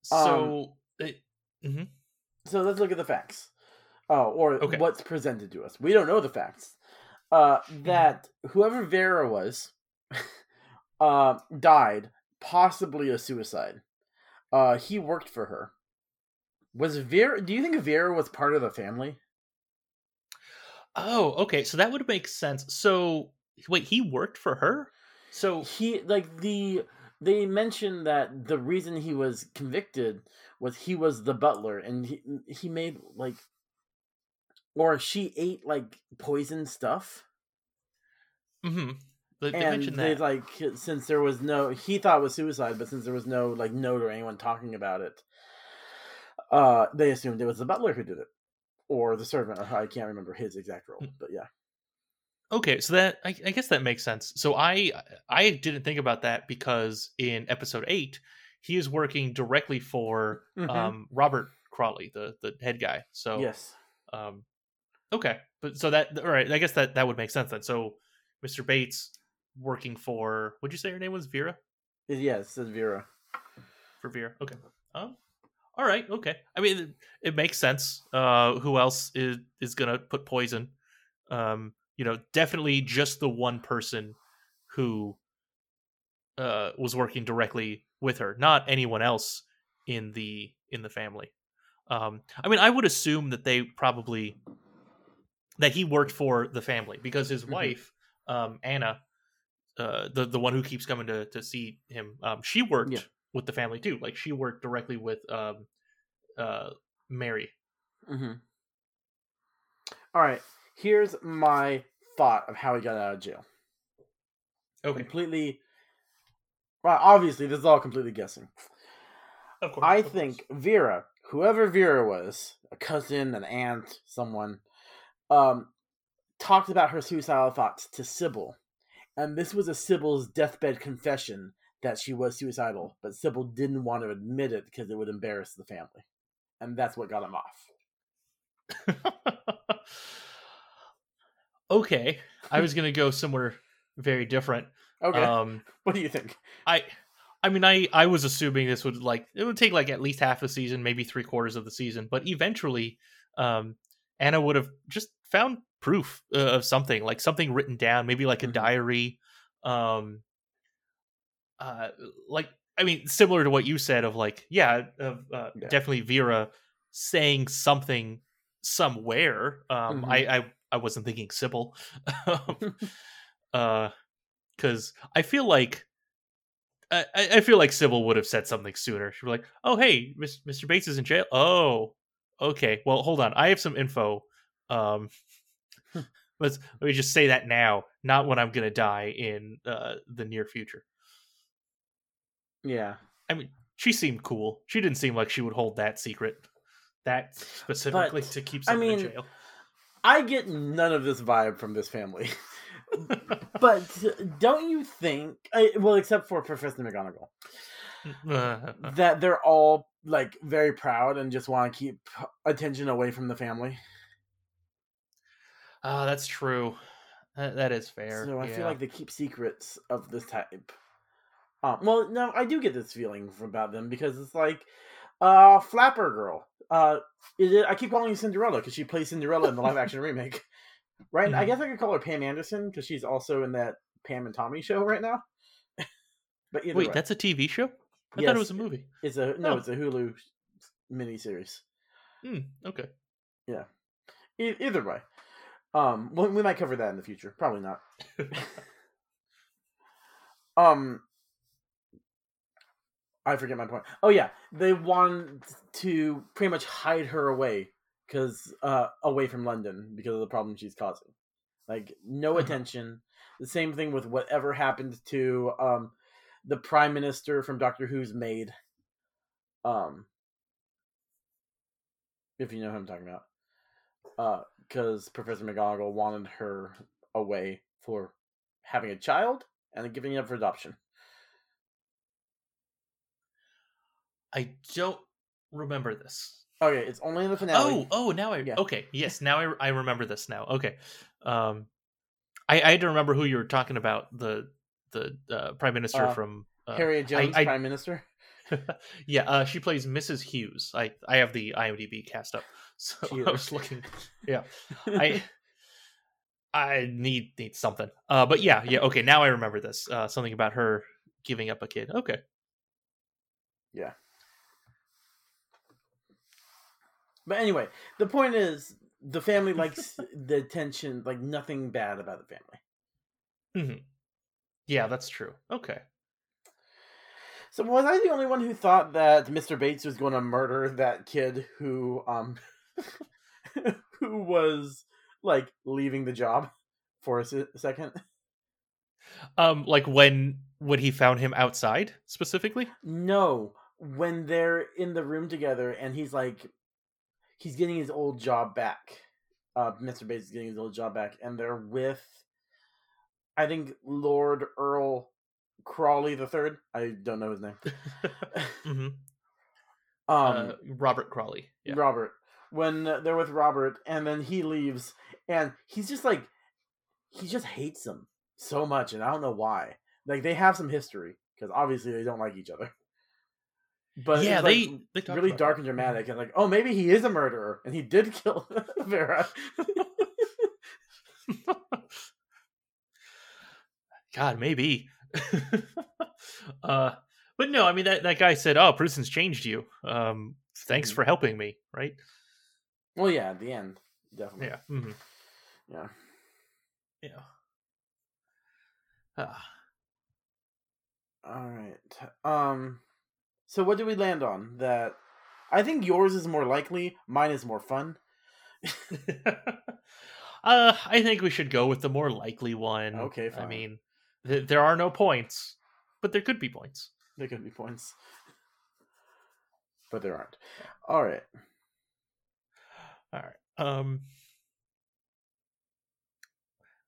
So. Um, it, mm-hmm. So let's look at the facts. Oh, or okay. what's presented to us. We don't know the facts. Uh, mm-hmm. that whoever Vera was, uh, died, possibly a suicide. Uh, he worked for her. Was Vera? Do you think Vera was part of the family? Oh, okay. So that would make sense. So wait, he worked for her. So he like the they mentioned that the reason he was convicted was he was the butler and he he made like or she ate like poison stuff. Mm-hmm. They, they and they like since there was no he thought it was suicide, but since there was no like note or anyone talking about it, uh, they assumed it was the butler who did it, or the servant. I can't remember his exact role, mm. but yeah. Okay, so that I, I, guess that makes sense. So I I didn't think about that because in episode eight, he is working directly for mm-hmm. um, Robert Crawley, the the head guy. So yes, um, okay, but so that all right, I guess that that would make sense then. So Mr. Bates working for would you say her name was Vera? Yes, it's Vera. For Vera, okay. Um, all right, okay. I mean, it, it makes sense. Uh, who else is is gonna put poison? Um, you know, definitely just the one person who uh was working directly with her, not anyone else in the in the family. Um, I mean, I would assume that they probably that he worked for the family because his mm-hmm. wife, um, Anna, uh, the the one who keeps coming to to see him, um, she worked yeah. with the family too. Like she worked directly with um, uh, Mary. Mm-hmm. All right, here's my thought of how he got out of jail. Okay. Completely. Well, obviously, this is all completely guessing. Of course. I of think course. Vera, whoever Vera was, a cousin, an aunt, someone, um, talked about her suicidal thoughts to Sybil. And this was a Sybil's deathbed confession that she was suicidal, but Sybil didn't want to admit it because it would embarrass the family. And that's what got him off. okay. I was going to go somewhere very different. Okay. Um, what do you think? I I mean, I I was assuming this would like it would take like at least half a season, maybe three quarters of the season, but eventually, um, Anna would have just found proof uh, of something, like something written down, maybe like a mm-hmm. diary, um, uh, like I mean, similar to what you said of like, yeah, of uh, yeah. definitely Vera saying something somewhere. Um, mm-hmm. I, I I wasn't thinking Sybil, uh, because I feel like I, I feel like Sybil would have said something sooner. She'd be like, "Oh, hey, Mr. Bates is in jail. Oh, okay. Well, hold on. I have some info. Um, let's let me just say that now, not when I'm gonna die in uh, the near future." Yeah, I mean, she seemed cool. She didn't seem like she would hold that secret, that specifically but, to keep someone I mean, in jail. I get none of this vibe from this family. but don't you think? Well, except for Professor McGonagall, that they're all like very proud and just want to keep attention away from the family. Oh, that's true. that, that is fair. So I yeah. feel like they keep secrets of this type. Um, well, no, I do get this feeling about them because it's like, uh, Flapper Girl. Uh, is it, I keep calling her Cinderella because she plays Cinderella in the live action remake. Right? Mm-hmm. I guess I could call her Pam Anderson because she's also in that Pam and Tommy show right now. but wait, way. that's a TV show. I yes, thought it was a movie. It's a no, oh. it's a Hulu miniseries. Hmm. Okay. Yeah. E- either way, um, we, we might cover that in the future. Probably not. um, I forget my point. Oh yeah, they want to pretty much hide her away because uh, away from London because of the problem she's causing. Like no uh-huh. attention. The same thing with whatever happened to um, the prime minister from Doctor Who's maid. Um, if you know who I'm talking about, because uh, Professor McGonagall wanted her away for having a child and giving it up for adoption. I don't remember this. Okay, it's only in the finale. Oh, oh, now I yeah. okay. Yes, now I I remember this now. Okay, um, I I had to remember who you were talking about the the uh, prime minister uh, from uh, Harriet Jones, I, I, prime minister. yeah, uh, she plays Mrs. Hughes. I I have the IMDb cast up, so I was looking. Yeah, I I need need something. Uh, but yeah, yeah. Okay, now I remember this. Uh, something about her giving up a kid. Okay. Yeah. But anyway, the point is the family likes the attention, like nothing bad about the family. Mm-hmm. Yeah, that's true. Okay. So was I the only one who thought that Mr. Bates was going to murder that kid who um who was like leaving the job for a second? Um like when when he found him outside specifically? No, when they're in the room together and he's like he's getting his old job back. Uh, Mr. Bates is getting his old job back, and they're with I think Lord Earl Crawley the third. I don't know his name. mm-hmm. Um, uh, Robert Crawley. Yeah. Robert. When they're with Robert, and then he leaves, and he's just like, he just hates them so much, and I don't know why. Like they have some history because obviously they don't like each other. But yeah, like they, they really dark and dramatic, and like, oh, maybe he is a murderer, and he did kill Vera. God, maybe. uh, but no, I mean that that guy said, "Oh, Pruson's changed you. Um, thanks mm-hmm. for helping me." Right? Well, yeah, at the end, definitely. Yeah. Mm-hmm. Yeah. Yeah. Ah. All right. Um. So what do we land on? That I think yours is more likely. Mine is more fun. uh, I think we should go with the more likely one. Okay, fine. I mean, th- there are no points, but there could be points. There could be points, but there aren't. All right. All right. Um.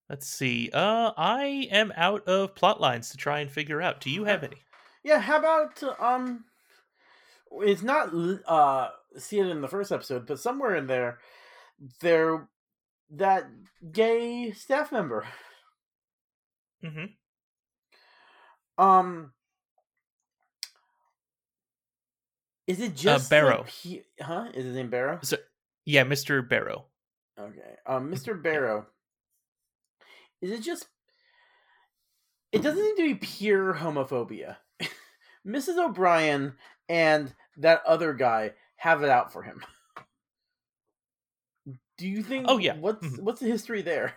Let's see. Uh, I am out of plot lines to try and figure out. Do you have any? Yeah. How about um? It's not uh see it in the first episode, but somewhere in there, there that gay staff member. Mm-hmm. Um, is it uh, just uh, Barrow? He, huh? Is his name Barrow? So, yeah, Mr. Barrow. Okay. Um, Mr. Barrow. Is it just? It doesn't need to be pure homophobia. Mrs. O'Brien and that other guy have it out for him. Do you think? Oh yeah. What's mm-hmm. what's the history there?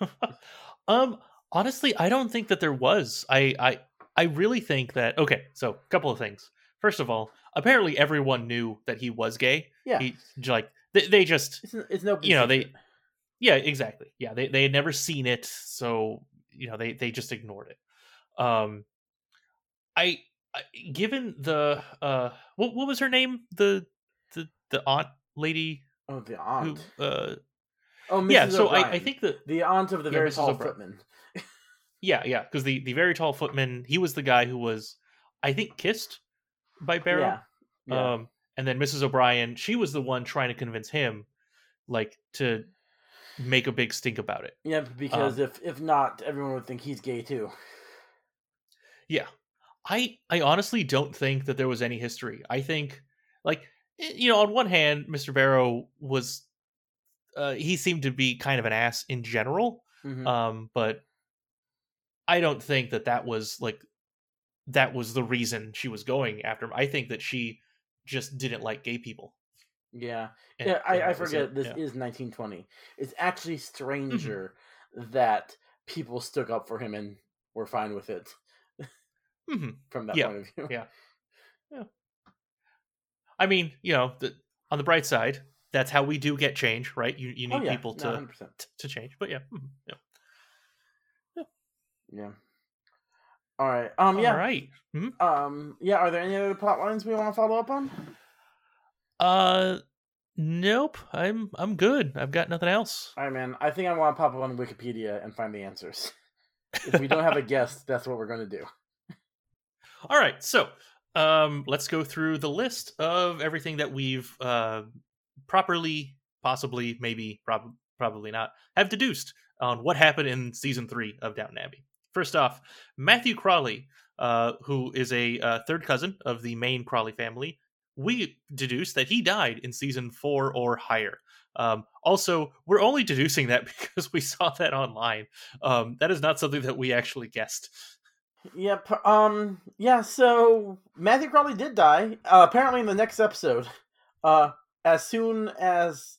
um. Honestly, I don't think that there was. I I I really think that. Okay, so a couple of things. First of all, apparently everyone knew that he was gay. Yeah. He, like they, they just. It's, it's no. You know they. Yeah, exactly. Yeah, they they had never seen it, so you know they they just ignored it. Um, I, given the uh, what what was her name? The the the aunt lady Oh, the aunt. Who, uh, oh, Mrs. yeah. So I, I, think that the aunt of the yeah, very Mrs. tall O'Brien. footman. Yeah, yeah, because the the very tall footman, he was the guy who was, I think, kissed by Barrow. Yeah. yeah. Um, and then Mrs. O'Brien, she was the one trying to convince him, like, to make a big stink about it. Yeah, because um, if if not, everyone would think he's gay too. Yeah, I I honestly don't think that there was any history. I think like Eh, you know, on one hand, Mr. Barrow was uh, he seemed to be kind of an ass in general, mm-hmm. um, but I don't think that that was like that was the reason she was going after him. I think that she just didn't like gay people. Yeah, and, yeah. I, I forget this yeah. is 1920. It's actually mm-hmm. stranger mm-hmm. that people stuck up for him and were fine with it. mm-hmm. From that yeah. point of view, yeah, yeah. I mean, you know, the, on the bright side, that's how we do get change, right? You you oh, need oh, yeah. people to no, to change, but yeah, mm-hmm. yeah, yeah, yeah. All right. Um. Yeah. All right. mm-hmm. Um. Yeah. Are there any other plot lines we want to follow up on? Uh. Nope. I'm I'm good. I've got nothing else. All right, man. I think I want to pop up on Wikipedia and find the answers. if we don't have a guest, that's what we're going to do. All right. So um, let's go through the list of everything that we've uh, properly, possibly, maybe, prob- probably not, have deduced on what happened in season three of Downton Abbey. First off, Matthew Crawley, uh, who is a uh, third cousin of the main Crawley family, we deduce that he died in season four or higher. Um, also, we're only deducing that because we saw that online. Um, that is not something that we actually guessed. Yep. Um. Yeah. So Matthew Crawley did die. Uh, apparently, in the next episode, uh, as soon as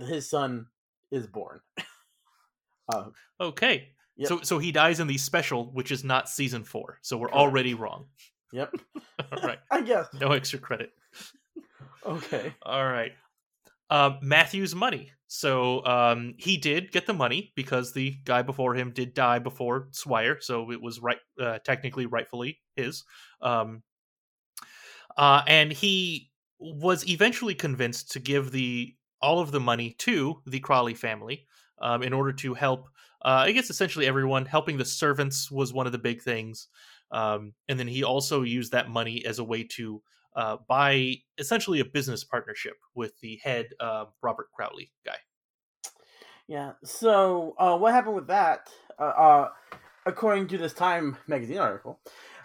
his son is born. uh, okay. Yep. So so he dies in the special, which is not season four. So we're Correct. already wrong. Yep. All right. I guess. No extra credit. okay. All right. Uh, Matthew's money. So um, he did get the money because the guy before him did die before Swire, so it was right, uh, technically, rightfully his. Um, uh, and he was eventually convinced to give the all of the money to the Crawley family um, in order to help uh, I guess essentially everyone. Helping the servants was one of the big things, um, and then he also used that money as a way to uh, buy essentially a business partnership with the head uh, Robert Crawley guy. Yeah. So uh, what happened with that? Uh, uh, according to this Time magazine article,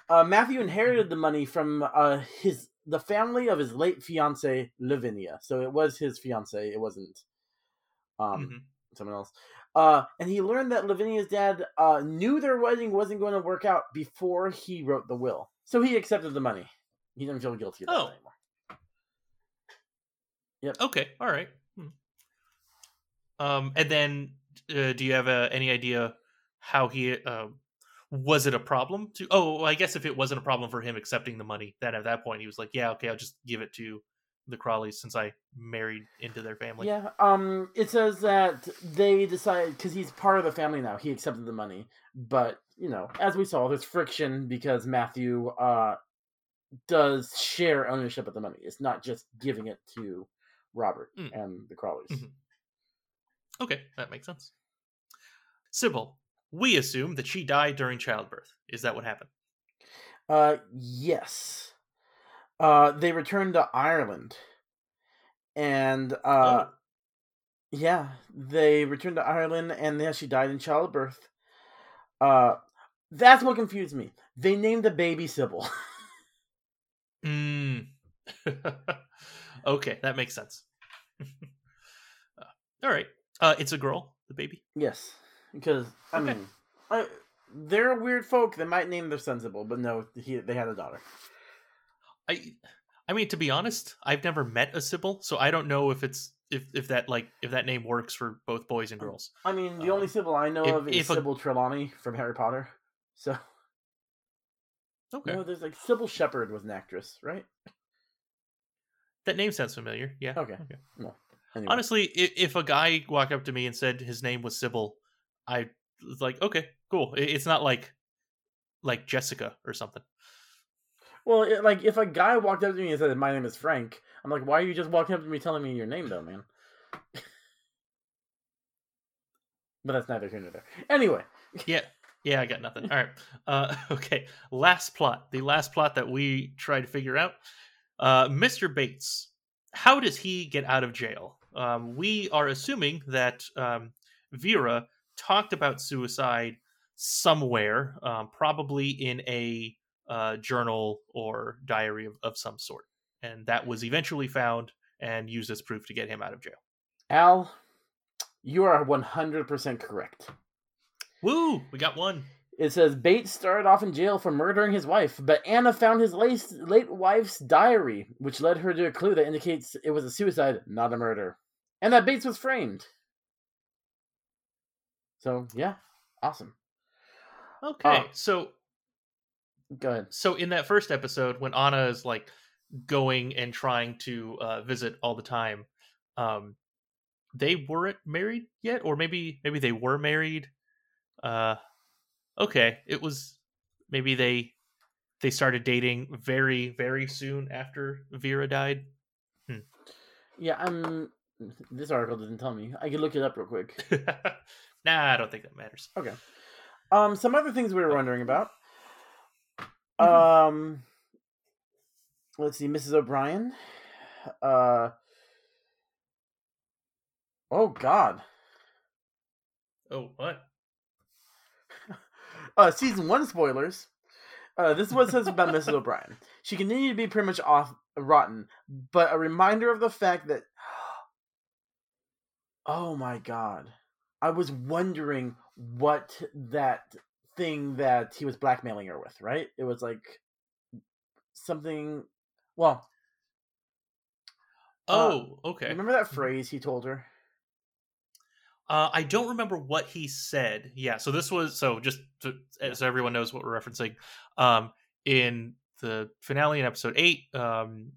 uh, Matthew inherited the money from uh, his the family of his late fiance Lavinia. So it was his fiance. It wasn't um, mm-hmm. someone else. Uh, and he learned that Lavinia's dad uh, knew their wedding wasn't going to work out before he wrote the will. So he accepted the money. He didn't feel guilty about oh. it anymore. Yep. Okay. All right. Hmm. Um, and then, uh, do you have uh, any idea how he uh, was it a problem to? Oh, I guess if it wasn't a problem for him accepting the money, then at that point he was like, "Yeah, okay, I'll just give it to the Crawleys since I married into their family." Yeah. Um. It says that they decided because he's part of the family now. He accepted the money, but you know, as we saw, there's friction because Matthew uh does share ownership of the money. It's not just giving it to Robert mm. and the Crawleys. Mm-hmm. Okay, that makes sense. Sybil, we assume that she died during childbirth. Is that what happened? Uh, yes. Uh, they returned to Ireland, and uh, oh. yeah, they returned to Ireland, and yeah, she died in childbirth. Uh, that's what confused me. They named the baby Sybil. mm. okay, that makes sense. uh, all right. Uh, it's a girl, the baby. Yes, because I okay. mean, I, they're a weird folk. They might name their sensible, but no, he, they had a daughter. I, I mean, to be honest, I've never met a Sybil, so I don't know if it's if if that like if that name works for both boys and girls. I mean, the only um, Sybil I know if, of is Sybil a... Trelawney from Harry Potter. So, okay, no, there's like Cybill Shepherd was an actress, right? That name sounds familiar. Yeah. Okay. Okay. No. Anyway. Honestly, if, if a guy walked up to me and said his name was Sybil, I was like, okay, cool. It's not like like Jessica or something. Well, it, like if a guy walked up to me and said, "My name is Frank," I'm like, "Why are you just walking up to me telling me your name, though, man?" but that's neither here nor there. Anyway. Yeah. Yeah, I got nothing. All right. Uh, okay. Last plot. The last plot that we try to figure out. Uh, Mr. Bates. How does he get out of jail? Um, we are assuming that um, Vera talked about suicide somewhere, um, probably in a uh, journal or diary of, of some sort. And that was eventually found and used as proof to get him out of jail. Al, you are 100% correct. Woo! We got one. It says Bates started off in jail for murdering his wife, but Anna found his late, late wife's diary, which led her to a clue that indicates it was a suicide, not a murder. And that Bates was framed. So, yeah, awesome. Okay, uh, so go ahead. So, in that first episode, when Anna is like going and trying to uh, visit all the time, um, they weren't married yet, or maybe maybe they were married. Uh, okay, it was maybe they they started dating very very soon after Vera died. Hmm. Yeah, I'm. This article didn't tell me. I can look it up real quick. nah, I don't think that matters. Okay. Um, some other things we were wondering about. Mm-hmm. Um, let's see, Mrs. O'Brien. Uh. Oh God. Oh what? uh, season one spoilers. Uh, this is what it says about Mrs. O'Brien. She continued to be pretty much off rotten, but a reminder of the fact that. Oh my god. I was wondering what that thing that he was blackmailing her with, right? It was like something. Well. Uh, oh, uh, okay. Remember that phrase he told her? Uh, I don't remember what he said. Yeah, so this was so just to, so everyone knows what we're referencing. Um, in the finale in episode eight, um,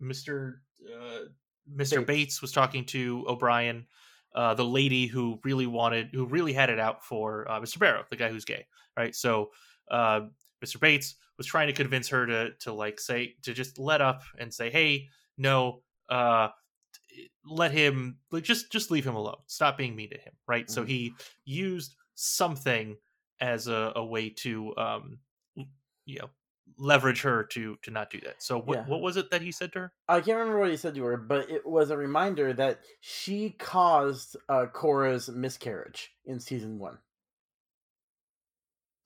Mister uh, Mister Bates. Bates. was talking to O'Brien, uh, the lady who really wanted, who really had it out for uh, Mister Barrow, the guy who's gay, right? So uh, Mister Bates was trying to convince her to to like say to just let up and say, hey, no, uh, let him like just just leave him alone stop being mean to him right mm-hmm. so he used something as a, a way to um you know leverage her to to not do that. So what yeah. what was it that he said to her? I can't remember what he said to her, but it was a reminder that she caused uh, Cora's miscarriage in season one.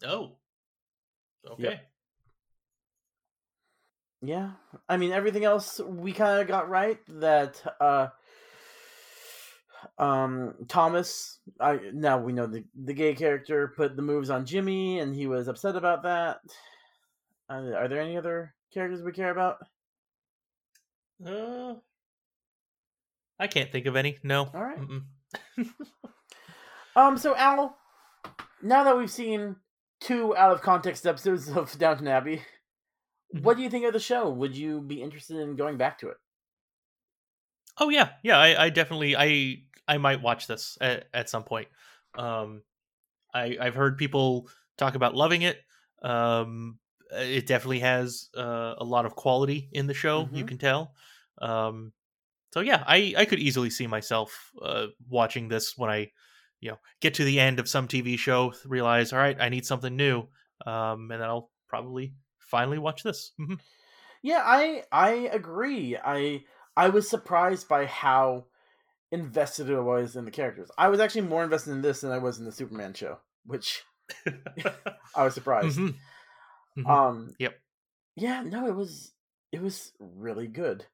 Oh, okay. Yep. Yeah, I mean everything else we kind of got right. That uh, um Thomas, I now we know the the gay character put the moves on Jimmy, and he was upset about that. Uh, are there any other characters we care about? Uh, I can't think of any. No. All right. um. So Al, now that we've seen two out of context episodes of Downton Abbey, mm-hmm. what do you think of the show? Would you be interested in going back to it? Oh yeah, yeah. I, I definitely I I might watch this at, at some point. Um, I I've heard people talk about loving it. Um, it definitely has uh, a lot of quality in the show. Mm-hmm. You can tell. Um, so yeah, I I could easily see myself uh, watching this when I, you know, get to the end of some TV show, realize all right, I need something new, um, and then I'll probably finally watch this. Mm-hmm. Yeah, I I agree. I I was surprised by how invested I was in the characters. I was actually more invested in this than I was in the Superman show, which I was surprised. Mm-hmm. Mm-hmm. Um. Yep. Yeah. No, it was it was really good.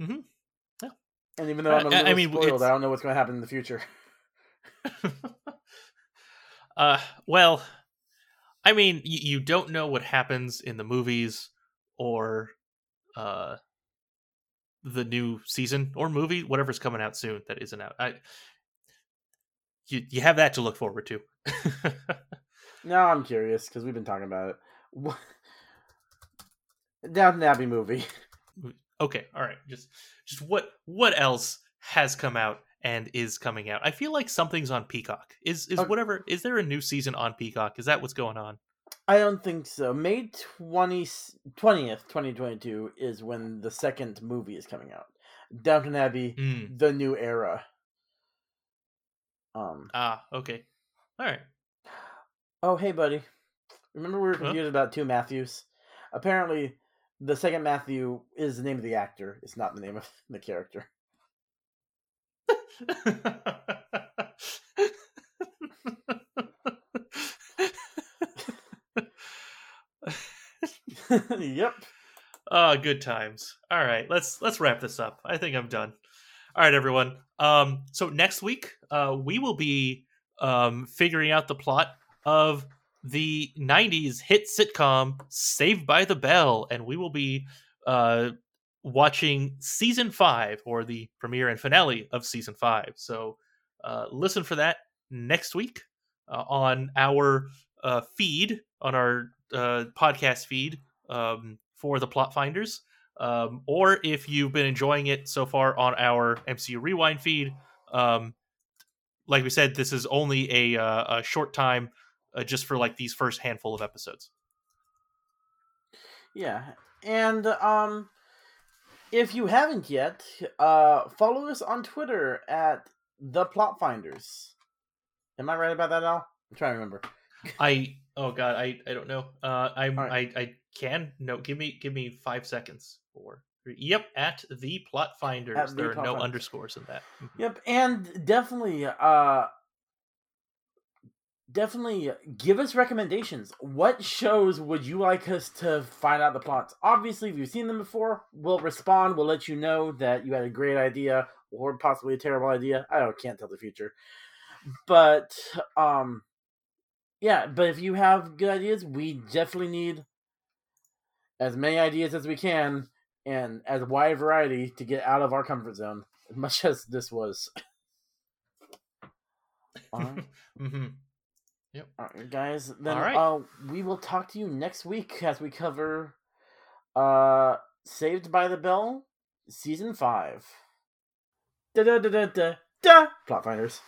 Mm-hmm. Yeah. And even though I'm a little I mean, spoiled, I don't know what's going to happen in the future. uh. Well, I mean, you, you don't know what happens in the movies or uh the new season or movie, whatever's coming out soon that isn't out. I you you have that to look forward to. Now I'm curious because we've been talking about it. What... Downton Abbey movie. Okay, all right. Just just what what else has come out and is coming out? I feel like something's on Peacock. Is is okay. whatever? Is there a new season on Peacock? Is that what's going on? I don't think so. May 20, 20th, 2022 is when the second movie is coming out. Downton Abbey, mm. The New Era. Um. Ah, okay. All right. Oh, hey, buddy. Remember we were confused huh? about two Matthews? Apparently, the second Matthew is the name of the actor. It's not the name of the character. yep. Oh, good times. All right, let's let's wrap this up. I think I'm done. All right, everyone. Um, so next week, uh, we will be um figuring out the plot of the 90s hit sitcom Saved by the Bell. And we will be uh, watching season five or the premiere and finale of season five. So uh, listen for that next week uh, on our uh, feed, on our uh, podcast feed um, for the Plot Finders. Um, or if you've been enjoying it so far on our MCU Rewind feed, um, like we said, this is only a, uh, a short time uh, just for like these first handful of episodes. Yeah, and um, if you haven't yet, uh, follow us on Twitter at the Plot Finders. Am I right about that, Al? I'm trying to remember. I oh god, I I don't know. Uh, I right. I I can no. Give me give me five seconds for. Yep, at the plot finders. At there the are no finders. underscores in that. Mm-hmm. Yep, and definitely uh definitely give us recommendations. What shows would you like us to find out the plots? Obviously, if you've seen them before, we'll respond. We'll let you know that you had a great idea or possibly a terrible idea. I can't tell the future. But um yeah, but if you have good ideas, we definitely need as many ideas as we can and as wide variety to get out of our comfort zone, as much as this was. mm-hmm. Yep. All right, guys. Then All right. Uh, we will talk to you next week as we cover uh Saved by the Bell season 5. Da da da da da. da. Plot finders.